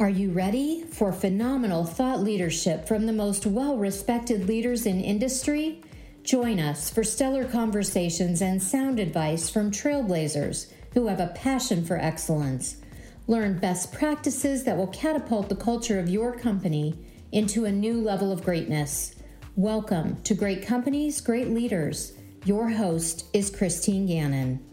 Are you ready for phenomenal thought leadership from the most well respected leaders in industry? Join us for stellar conversations and sound advice from trailblazers who have a passion for excellence. Learn best practices that will catapult the culture of your company into a new level of greatness. Welcome to Great Companies, Great Leaders. Your host is Christine Gannon.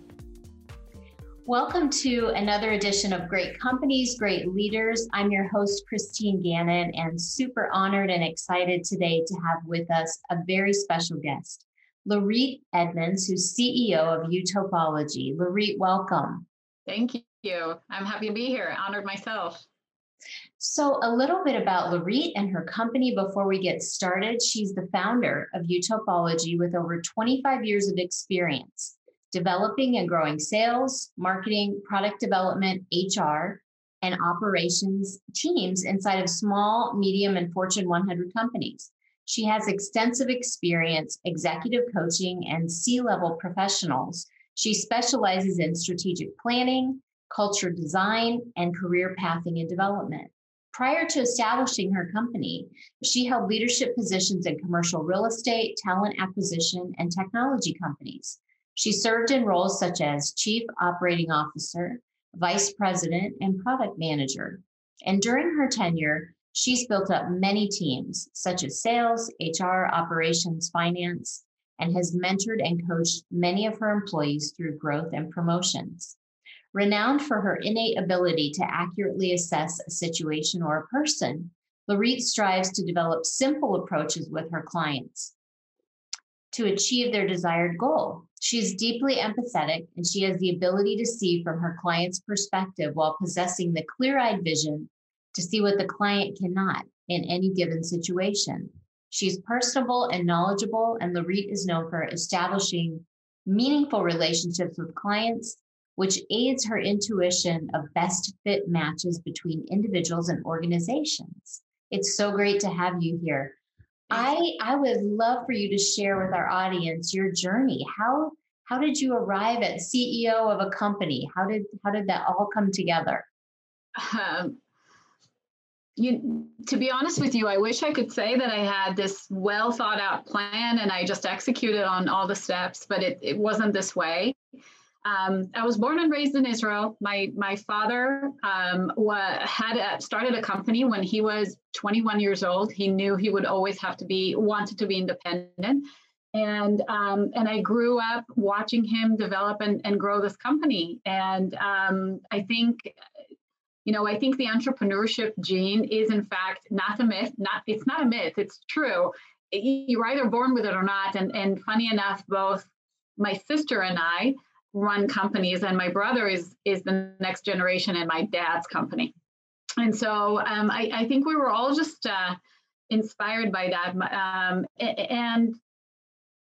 Welcome to another edition of Great Companies, Great Leaders. I'm your host, Christine Gannon, and super honored and excited today to have with us a very special guest, Laurette Edmunds, who's CEO of Utopology. Laurette, welcome. Thank you. I'm happy to be here. Honored myself. So, a little bit about Laurette and her company before we get started. She's the founder of Utopology with over 25 years of experience developing and growing sales, marketing, product development, HR, and operations teams inside of small, medium, and Fortune 100 companies. She has extensive experience executive coaching and C level professionals. She specializes in strategic planning, culture design, and career pathing and development. Prior to establishing her company, she held leadership positions in commercial real estate, talent acquisition, and technology companies. She served in roles such as Chief Operating Officer, Vice President, and Product Manager. And during her tenure, she's built up many teams, such as sales, HR, operations, finance, and has mentored and coached many of her employees through growth and promotions. Renowned for her innate ability to accurately assess a situation or a person, Laurette strives to develop simple approaches with her clients to achieve their desired goal. She is deeply empathetic and she has the ability to see from her client's perspective while possessing the clear eyed vision to see what the client cannot in any given situation. She's personable and knowledgeable, and Laurette is known for establishing meaningful relationships with clients, which aids her intuition of best fit matches between individuals and organizations. It's so great to have you here. I I would love for you to share with our audience your journey. How how did you arrive at CEO of a company? How did how did that all come together? Um, you to be honest with you, I wish I could say that I had this well thought out plan and I just executed on all the steps, but it, it wasn't this way. Um, I was born and raised in Israel. My my father um, wa- had a, started a company when he was 21 years old. He knew he would always have to be wanted to be independent, and um, and I grew up watching him develop and, and grow this company. And um, I think, you know, I think the entrepreneurship gene is in fact not a myth. Not it's not a myth. It's true. You're either born with it or not. And and funny enough, both my sister and I run companies and my brother is is the next generation in my dad's company. And so um, I, I, think we were all just uh, inspired by that. Um, and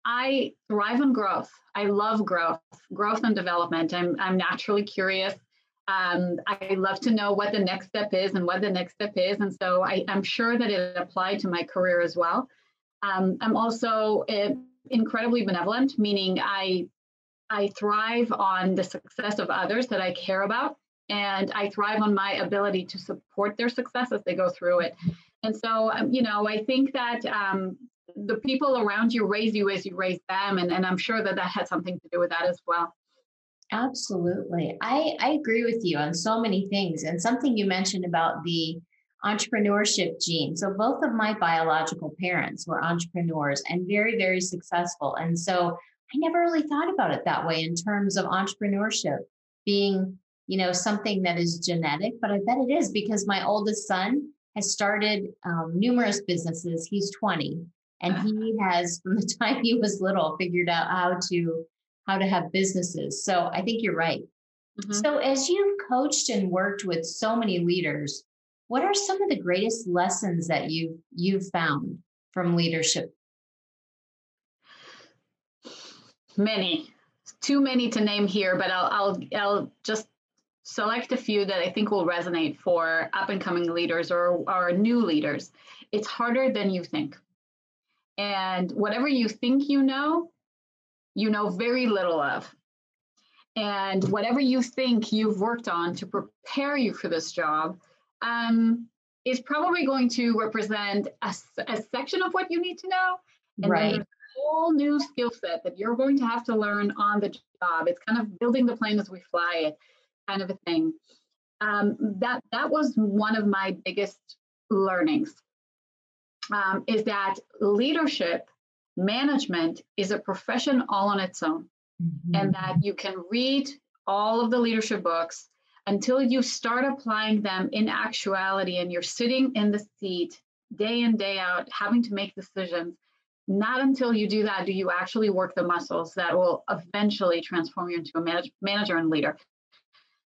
i thrive on growth. I love growth growth and development. I'm, I'm naturally curious. Um, i love to know what the next step is and what the next step is. And so I, am sure that it applied to my career as well. Um, i'm also uh, incredibly benevolent meaning i I thrive on the success of others that I care about, and I thrive on my ability to support their success as they go through it. And so, um, you know, I think that um, the people around you raise you as you raise them, and, and I'm sure that that had something to do with that as well. Absolutely. I, I agree with you on so many things. And something you mentioned about the entrepreneurship gene. So, both of my biological parents were entrepreneurs and very, very successful. And so, I never really thought about it that way in terms of entrepreneurship being, you know, something that is genetic, but I bet it is because my oldest son has started um, numerous businesses. He's 20 and he has from the time he was little figured out how to how to have businesses. So I think you're right. Mm-hmm. So as you've coached and worked with so many leaders, what are some of the greatest lessons that you you've found from leadership Many, too many to name here, but I'll I'll I'll just select a few that I think will resonate for up and coming leaders or, or new leaders. It's harder than you think. And whatever you think you know, you know very little of. And whatever you think you've worked on to prepare you for this job, um, is probably going to represent a, a, section of what you need to know. And right. then whole new skill set that you're going to have to learn on the job. It's kind of building the plane as we fly it, kind of a thing. Um, that that was one of my biggest learnings. Um, is that leadership management is a profession all on its own, mm-hmm. and that you can read all of the leadership books until you start applying them in actuality and you're sitting in the seat day in, day out, having to make decisions. Not until you do that do you actually work the muscles that will eventually transform you into a manage- manager and leader.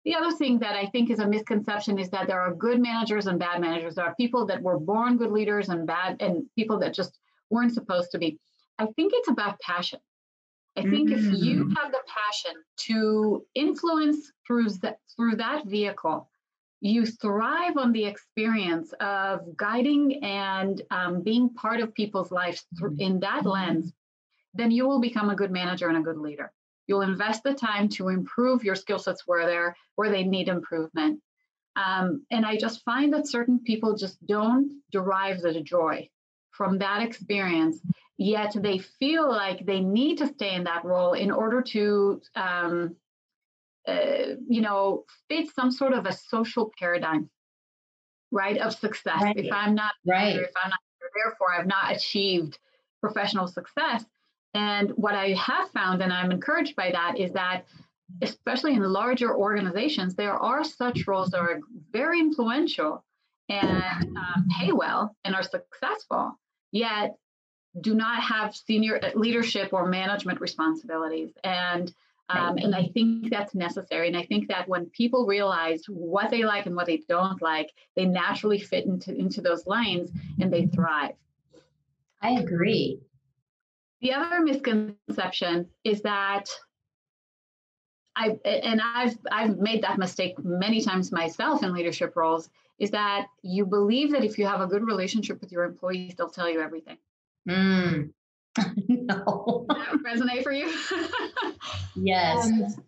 The other thing that I think is a misconception is that there are good managers and bad managers. There are people that were born good leaders and bad, and people that just weren't supposed to be. I think it's about passion. I think mm-hmm. if you mm. have the passion to influence through that, through that vehicle, you thrive on the experience of guiding and um, being part of people's lives through, mm-hmm. in that lens, then you will become a good manager and a good leader. You'll invest the time to improve your skill sets where they're where they need improvement. Um, and I just find that certain people just don't derive the joy from that experience yet they feel like they need to stay in that role in order to um, uh, you know fit some sort of a social paradigm right of success right. if i'm not right if i'm not therefore i've not achieved professional success and what i have found and i'm encouraged by that is that especially in larger organizations there are such roles that are very influential and uh, pay well and are successful yet do not have senior uh, leadership or management responsibilities. And um, and I think that's necessary. And I think that when people realize what they like and what they don't like, they naturally fit into, into those lines and they thrive. I agree. The other misconception is that I and I've I've made that mistake many times myself in leadership roles is that you believe that if you have a good relationship with your employees, they'll tell you everything. Mm. no. resonate for you? yes. Um,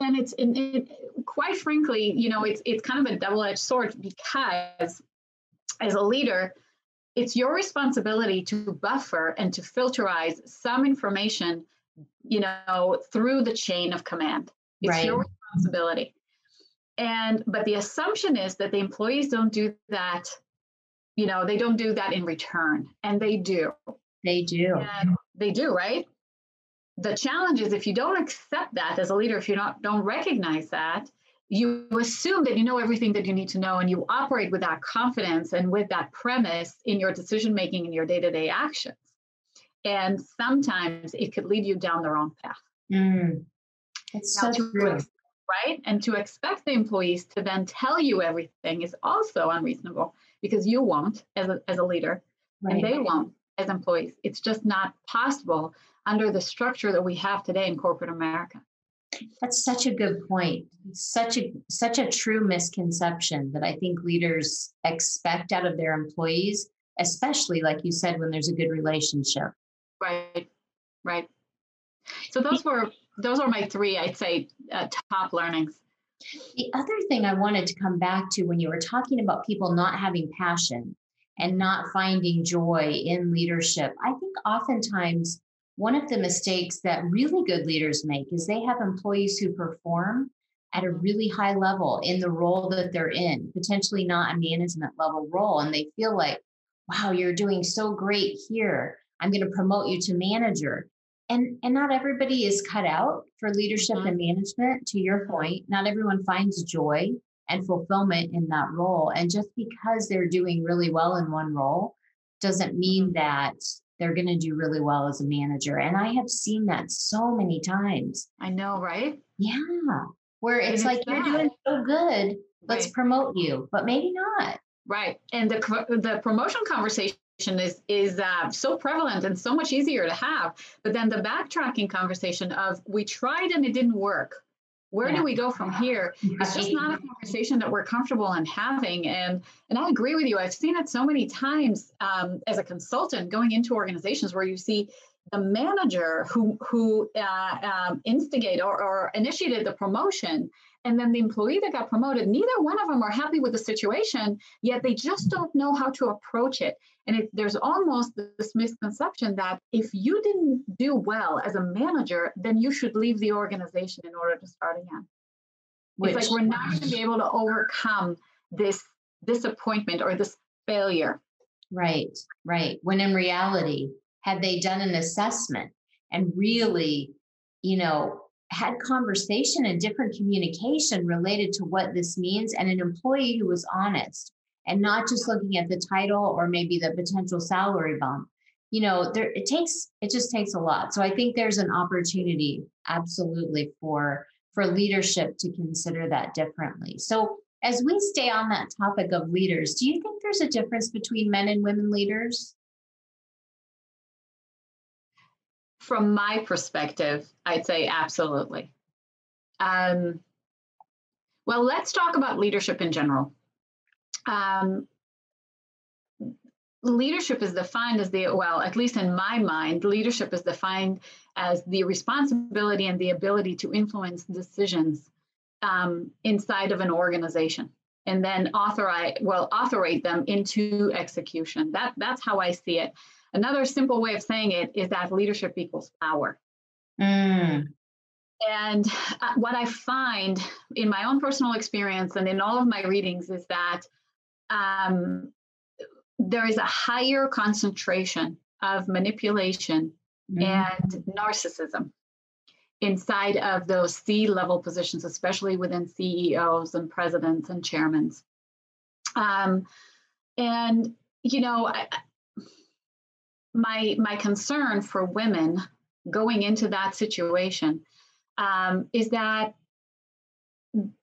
and it's and it, quite frankly, you know, it's it's kind of a double-edged sword because as a leader, it's your responsibility to buffer and to filterize some information, you know, through the chain of command. It's right. your responsibility. And but the assumption is that the employees don't do that you know they don't do that in return and they do they do. And they do right? The challenge is if you don't accept that as a leader if you don't don't recognize that you assume that you know everything that you need to know and you operate with that confidence and with that premise in your decision making and your day-to-day actions. And sometimes it could lead you down the wrong path. Mm. it's so true right? And to expect the employees to then tell you everything is also unreasonable because you won't as a, as a leader right. and they won't as employees. It's just not possible under the structure that we have today in corporate America. That's such a good point. Such a such a true misconception that I think leaders expect out of their employees, especially like you said when there's a good relationship. Right. Right. So those were those are my three I'd say uh, top learnings. The other thing I wanted to come back to when you were talking about people not having passion and not finding joy in leadership, I think oftentimes one of the mistakes that really good leaders make is they have employees who perform at a really high level in the role that they're in, potentially not a management level role. And they feel like, wow, you're doing so great here. I'm going to promote you to manager and and not everybody is cut out for leadership mm-hmm. and management to your point not everyone finds joy and fulfillment in that role and just because they're doing really well in one role doesn't mean that they're going to do really well as a manager and i have seen that so many times i know right yeah where it's like you're doing so good let's right. promote you but maybe not right and the the promotion conversation is is uh, so prevalent and so much easier to have. But then the backtracking conversation of we tried and it didn't work. Where yeah. do we go from here? It's just not a conversation that we're comfortable in having. And and I agree with you. I've seen it so many times um, as a consultant going into organizations where you see the manager who who uh, um, instigate or, or initiated the promotion And then the employee that got promoted, neither one of them are happy with the situation, yet they just don't know how to approach it. And it, there's almost this misconception that if you didn't do well as a manager, then you should leave the organization in order to start again. Which, it's like we're not going to be able to overcome this disappointment or this failure. Right, right. When in reality, had they done an assessment and really, you know, had conversation and different communication related to what this means and an employee who was honest and not just looking at the title or maybe the potential salary bump. You know there it takes it just takes a lot. So i think there's an opportunity absolutely for for leadership to consider that differently. So as we stay on that topic of leaders do you think there's a difference between men and women leaders from my perspective, I'd say absolutely. Um, well, let's talk about leadership in general. Um, leadership is defined as the, well, at least in my mind, leadership is defined as the responsibility and the ability to influence decisions um, inside of an organization and then authorize well authorate them into execution that that's how i see it Another simple way of saying it is that leadership equals power. Mm. And uh, what I find in my own personal experience and in all of my readings is that um, there is a higher concentration of manipulation mm. and narcissism inside of those C level positions, especially within CEOs and presidents and chairmen. Um, and, you know, I, my my concern for women going into that situation um, is that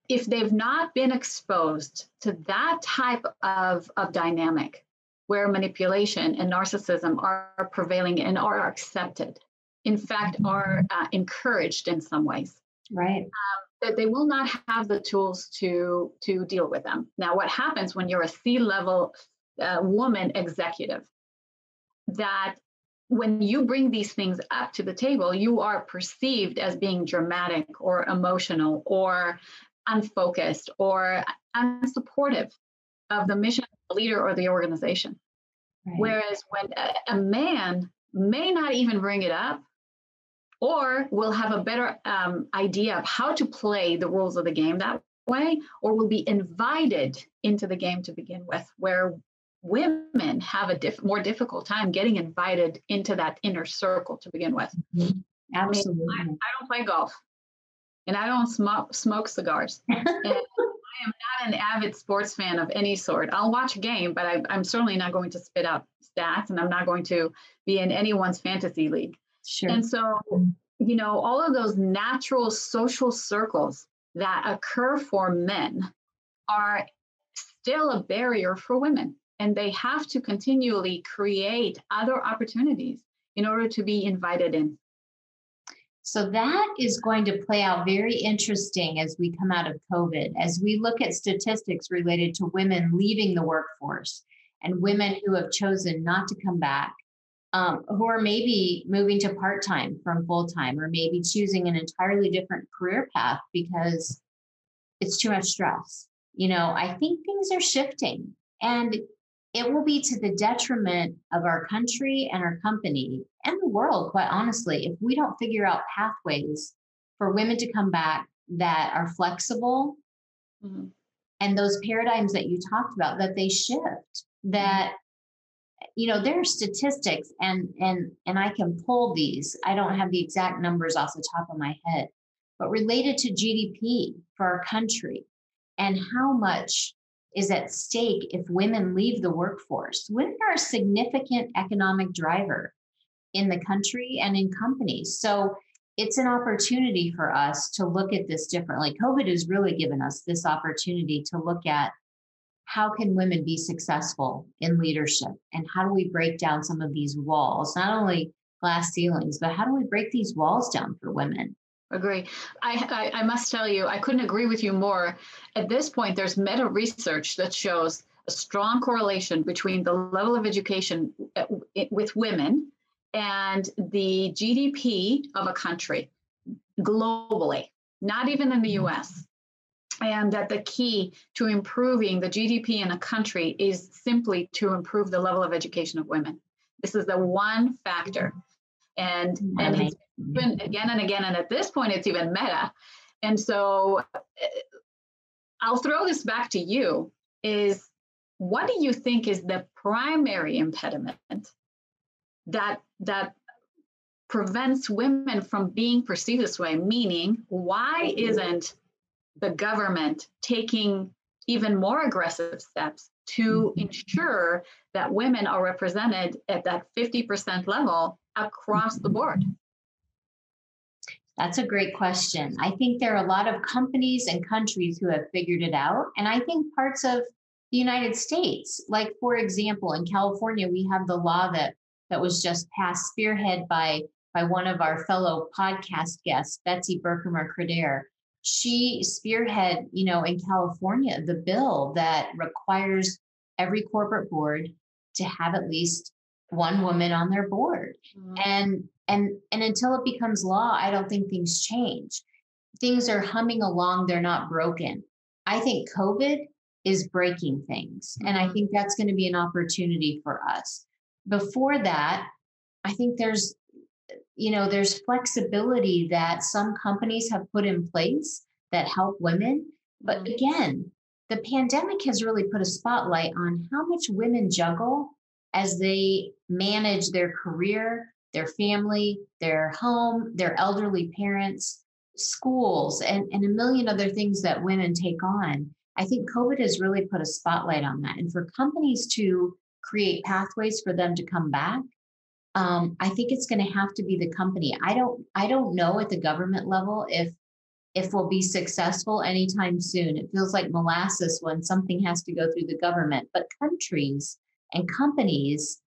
if they've not been exposed to that type of, of dynamic where manipulation and narcissism are prevailing and are accepted in fact mm-hmm. are uh, encouraged in some ways right. um, that they will not have the tools to to deal with them. Now what happens when you're a c level uh, woman executive that when you bring these things up to the table, you are perceived as being dramatic or emotional or unfocused or unsupportive of the mission the leader or the organization. Right. Whereas when a, a, man may not even bring it up or will have a better um, idea of how to play the rules of the game that way, or will be invited into the game to begin with, where women have a diff- more difficult time getting invited into that inner circle to begin with. Mm-hmm. Absolutely. I, mean, I, I, don't play golf and I don't smoke, smoke cigars. and I am not an avid sports fan of any sort. I'll watch a game, but I, I'm certainly not going to spit out stats and I'm not going to be in anyone's fantasy league. Sure. And so, you know, all of those natural social circles that occur for men are still a barrier for women and they have to continually create other opportunities in order to be invited in. So that is going to play out very interesting as we come out of COVID, as we look at statistics related to women leaving the workforce and women who have chosen not to come back, um, who are maybe moving to part time from full time, or maybe choosing an entirely different career path because it's too much stress. You know, I think things are shifting. And it will be to the detriment of our country and our company and the world, quite honestly, if we don't figure out pathways for women to come back that are flexible mm-hmm. and those paradigms that you talked about, that they shift, mm-hmm. that you know there are statistics and and and i can pull these i don't have the exact numbers off the top of my head but related to gdp for our country and how much is at stake if women leave the workforce. Women are a significant economic driver in the country and in companies. So it's an opportunity for us to look at this differently. COVID has really given us this opportunity to look at how can women be successful in leadership and how do we break down some of these walls, not only glass ceilings, but how do we break these walls down for women? Agree. I, I, I must tell you, I couldn't agree with you more. At this point, there's meta research that shows a strong correlation between the level of education uh, with women and the GDP of a country globally, not even in the US. and that the key to improving the GDP in a country is simply to improve the level of education of women. This is the one factor. And, and it's been again and again. And at this point, it's even meta. And so eh, I'll throw this back to you is what do you think is the primary impediment that that prevents women from being perceived this way meaning why isn't the government taking even more aggressive steps to mm-hmm. ensure that women are represented at that 50% level across the board? That's a great question. I think there are a lot of companies and countries who have figured it out. And I think parts of the United States, like for example, in California, we have the law that that was just passed, spearhead by by one of our fellow podcast guests, Betsy Berkmer Credair, she spearhead, you know, in California, the bill that requires every corporate board to have at least one woman on their board. Mm-hmm. And and and until it becomes law, I don't think things change. Things are humming along, they're not broken. I think COVID is breaking things. Mm-hmm. And I mm-hmm. think that's going to be an opportunity for us. Before that, I think there's you know, there's flexibility that some companies have put in place that help women. But mm-hmm. again, the pandemic has really put a spotlight on how much women juggle as they manage their career, their family, their home, their elderly parents, schools, and, and a million other things that women take on. I think COVID has really put a spotlight on that. And for companies to create pathways for them to come back um, I think it's going to have to be the company. I don't I don't know at the government level if if we'll be successful anytime soon. It feels like molasses when something has to go through the government, but countries and companies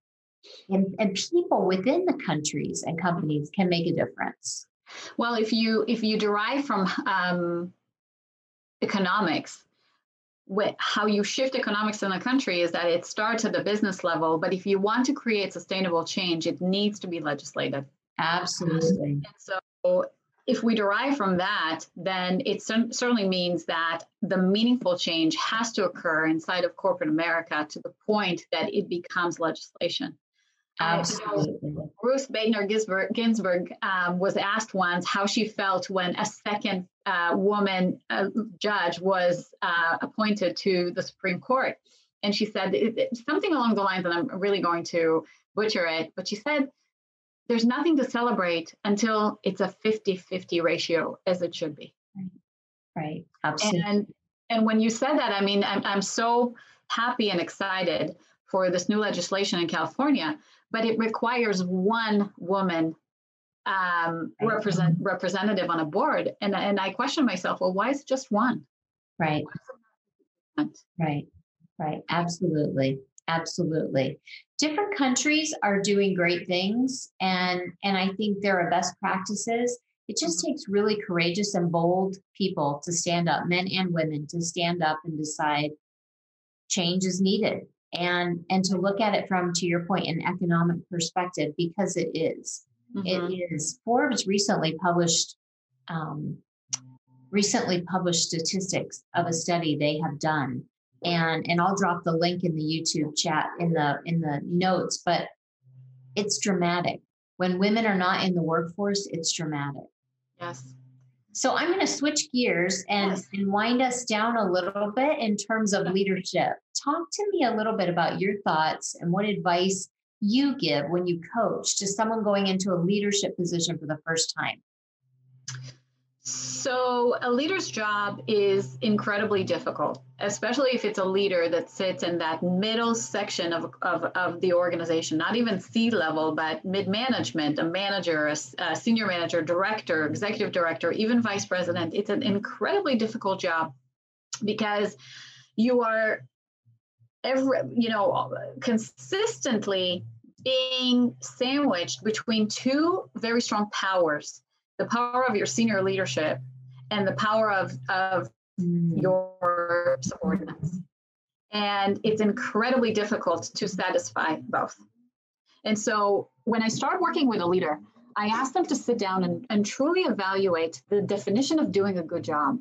and, and people within the countries and companies can make a difference. Well, if you if you derive from um, economics, how you shift economics in a country is that it starts at the business level, but if you want to create sustainable change, it needs to be legislated. Absolutely. And so if we derive from that, then it certainly means that the meaningful change has to occur inside of corporate America to the point that it becomes legislation. Absolutely. Ruth Bader Ginsburg, Ginsburg um, was asked once how she felt when a second uh, woman uh, judge was uh, appointed to the Supreme Court. And she said it, it, something along the lines, and I'm really going to butcher it, but she said, there's nothing to celebrate until it's a 50 50 ratio, as it should be. Right. right. Absolutely. And, and when you said that, I mean, I'm, I'm so happy and excited for this new legislation in California but it requires one woman um, represent representative on a board. And and I question myself, well, why is it just one? Right. Right. Right. Absolutely. Absolutely. Different countries are doing great things, and and I think there are best practices. It just mm-hmm. takes really courageous and bold people to stand up, men and women, to stand up and decide change is needed and and to look at it from to your point an economic perspective because it is. Mm-hmm. It is forbes recently published um, recently published statistics of a study they have done and and i'll drop the link in the youtube chat in the in the notes but it's dramatic when women are not in the workforce it's dramatic yes so I'm going to switch gears and, yes. and wind us down a little bit in terms of leadership. Talk to me a little bit about your thoughts and what advice you give when you coach to someone going into a leadership position for the first time. So, a leader's job is incredibly difficult, especially if it's a leader that sits in that middle section of, of, of the organization, not even C level, but mid management, a manager, a, a, senior manager, director, executive director, even vice president. It's an incredibly difficult job because you are every, you know, consistently being sandwiched between two very strong powers the power of your senior leadership and the power of, of your subordinates. And it's incredibly difficult to satisfy both. And so when I start working with a leader, I ask them to sit down and, and truly evaluate the definition of doing a good job.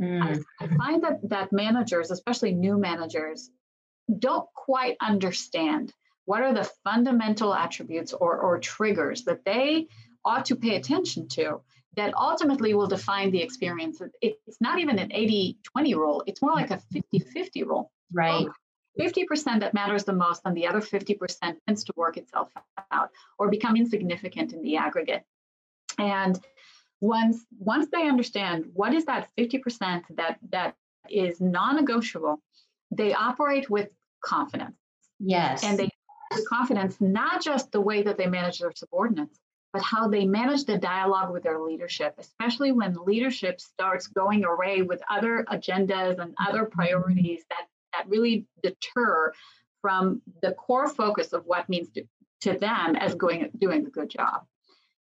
Mm. I, I find that that managers, especially new managers, don't quite understand what are the fundamental attributes or, or triggers that they ought to pay attention to that ultimately will define the experience. It's not even an 80 20 rule, it's more like a 50 50 rule. Right. 50% that matters the most, and the other 50% tends to work itself out or become insignificant in the aggregate. And once once they understand what is that 50% that that is non-negotiable, they operate with confidence. Yes. And they with confidence, not just the way that they manage their subordinates, but how they manage the dialogue with their leadership, especially when leadership starts going array with other agendas and other priorities that, that really deter from the core focus of what means to, to them as going doing a good job.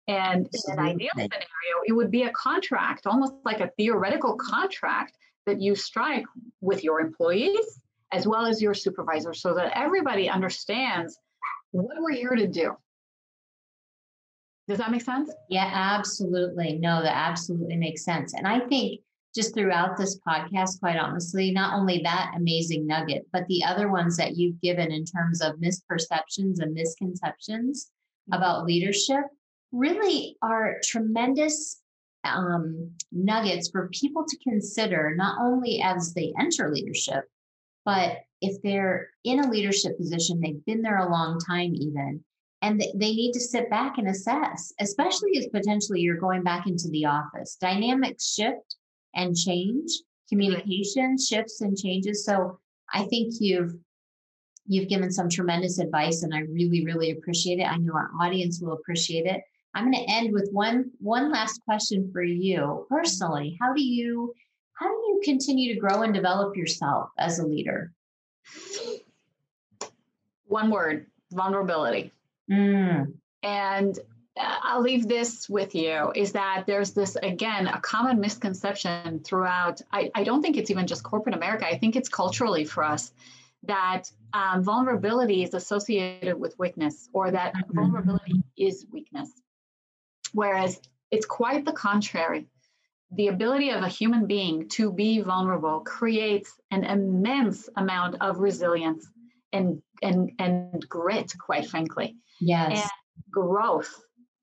And in an ideal scenario, it would be a contract, almost like a theoretical contract that you strike with your employees as well as your supervisor so that everybody understands what we're here to do. Does that make sense? Yeah, absolutely. No, that absolutely makes sense. And I think just throughout this podcast, quite honestly, not only that amazing nugget, but the other ones that you've given in terms of misperceptions and misconceptions mm-hmm. about leadership really are tremendous um, nuggets for people to consider, not only as they enter leadership, but if they're in a leadership position, they've been there a long time, even, and they need to sit back and assess, especially as potentially you're going back into the office. Dynamics shift and change, communication shifts and changes. So I think you've you've given some tremendous advice and I really, really appreciate it. I know our audience will appreciate it. I'm going to end with one one last question for you personally. How do you how do you continue to grow and develop yourself as a leader? One word vulnerability. Mm. And uh, I'll leave this with you is that there's this, again, a common misconception throughout. I, I don't think it's even just corporate America, I think it's culturally for us that um, vulnerability is associated with weakness or that mm-hmm. vulnerability is weakness. Whereas it's quite the contrary the ability of a human being to be vulnerable creates an immense amount of resilience and and and grit quite frankly yes and growth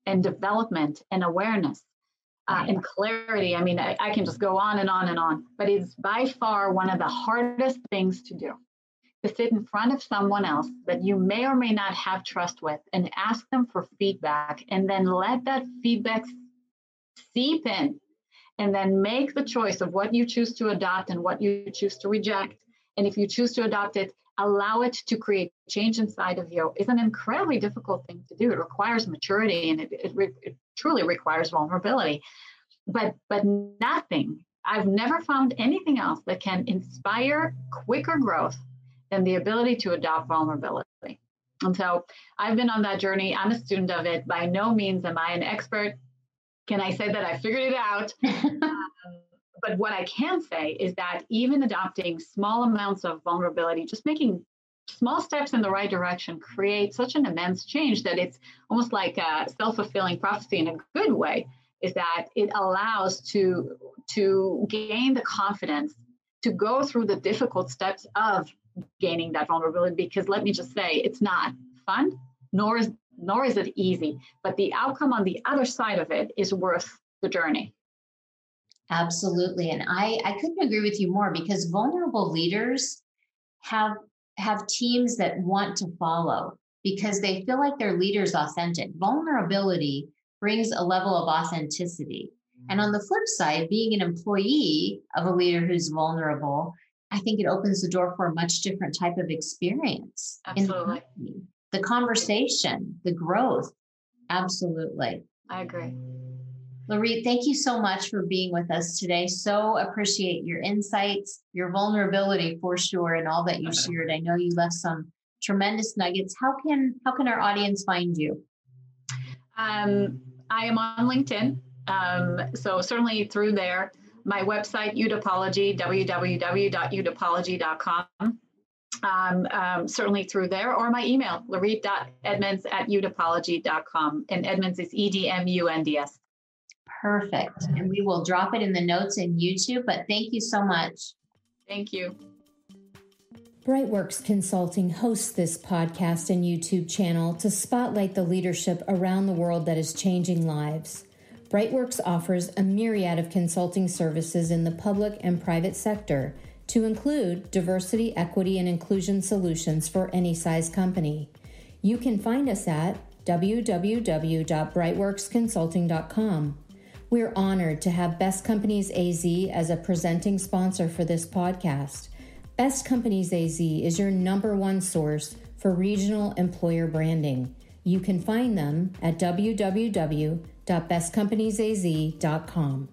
and development and awareness uh, and clarity i mean I, I can just go on and on and on but it's by far one of the hardest things to do to sit in front of someone else that you may or may not have trust with and ask them for feedback and then let that feedback seep in and then make the choice of what you choose to adopt and what you choose to reject. And if you choose to adopt it, allow it to create change inside of you is an incredibly difficult thing to do. It requires maturity and it, it, it truly requires vulnerability. But but nothing, I've never found anything else that can inspire quicker growth than the ability to adopt vulnerability. And so I've been on that journey. I'm a student of it. By no means am I an expert. Can I say that I figured it out? um, but what I can say is that even adopting small amounts of vulnerability, just making small steps in the right direction create such an immense change that it's almost like a self-fulfilling prophecy in a good way is that it allows to to gain the confidence to go through the difficult steps of gaining that vulnerability because let me just say it's not fun nor is nor is it easy, but the outcome on the other side of it is worth the journey. Absolutely. And I, I couldn't agree with you more because vulnerable leaders have have teams that want to follow because they feel like their leader's authentic. Vulnerability brings a level of authenticity. And on mm. the flip side, being an employee of a leader who's vulnerable, I think it opens the door for a much different type of experience. Absolutely the conversation, the growth. Absolutely. I agree. Laurette, thank you so much for being with us today. So appreciate your insights, your vulnerability for sure, and all that you shared. I know you left some tremendous nuggets. How can how can our audience find you? Um, I am on LinkedIn, um, so certainly through there. My website, Udapology, www.udapology.com um, um, certainly through there, or my email, laurette.edmunds at udapology.com. And Edmunds is E D M U N D S. Perfect. And we will drop it in the notes in YouTube. But thank you so much. Thank you. Brightworks Consulting hosts this podcast and YouTube channel to spotlight the leadership around the world that is changing lives. Brightworks offers a myriad of consulting services in the public and private sector, to include diversity, equity, and inclusion solutions for any size company. You can find us at www.brightworksconsulting.com. We're honored to have Best Companies AZ as a presenting sponsor for this podcast. Best Companies AZ is your number one source for regional employer branding. You can find them at www.bestcompaniesaz.com.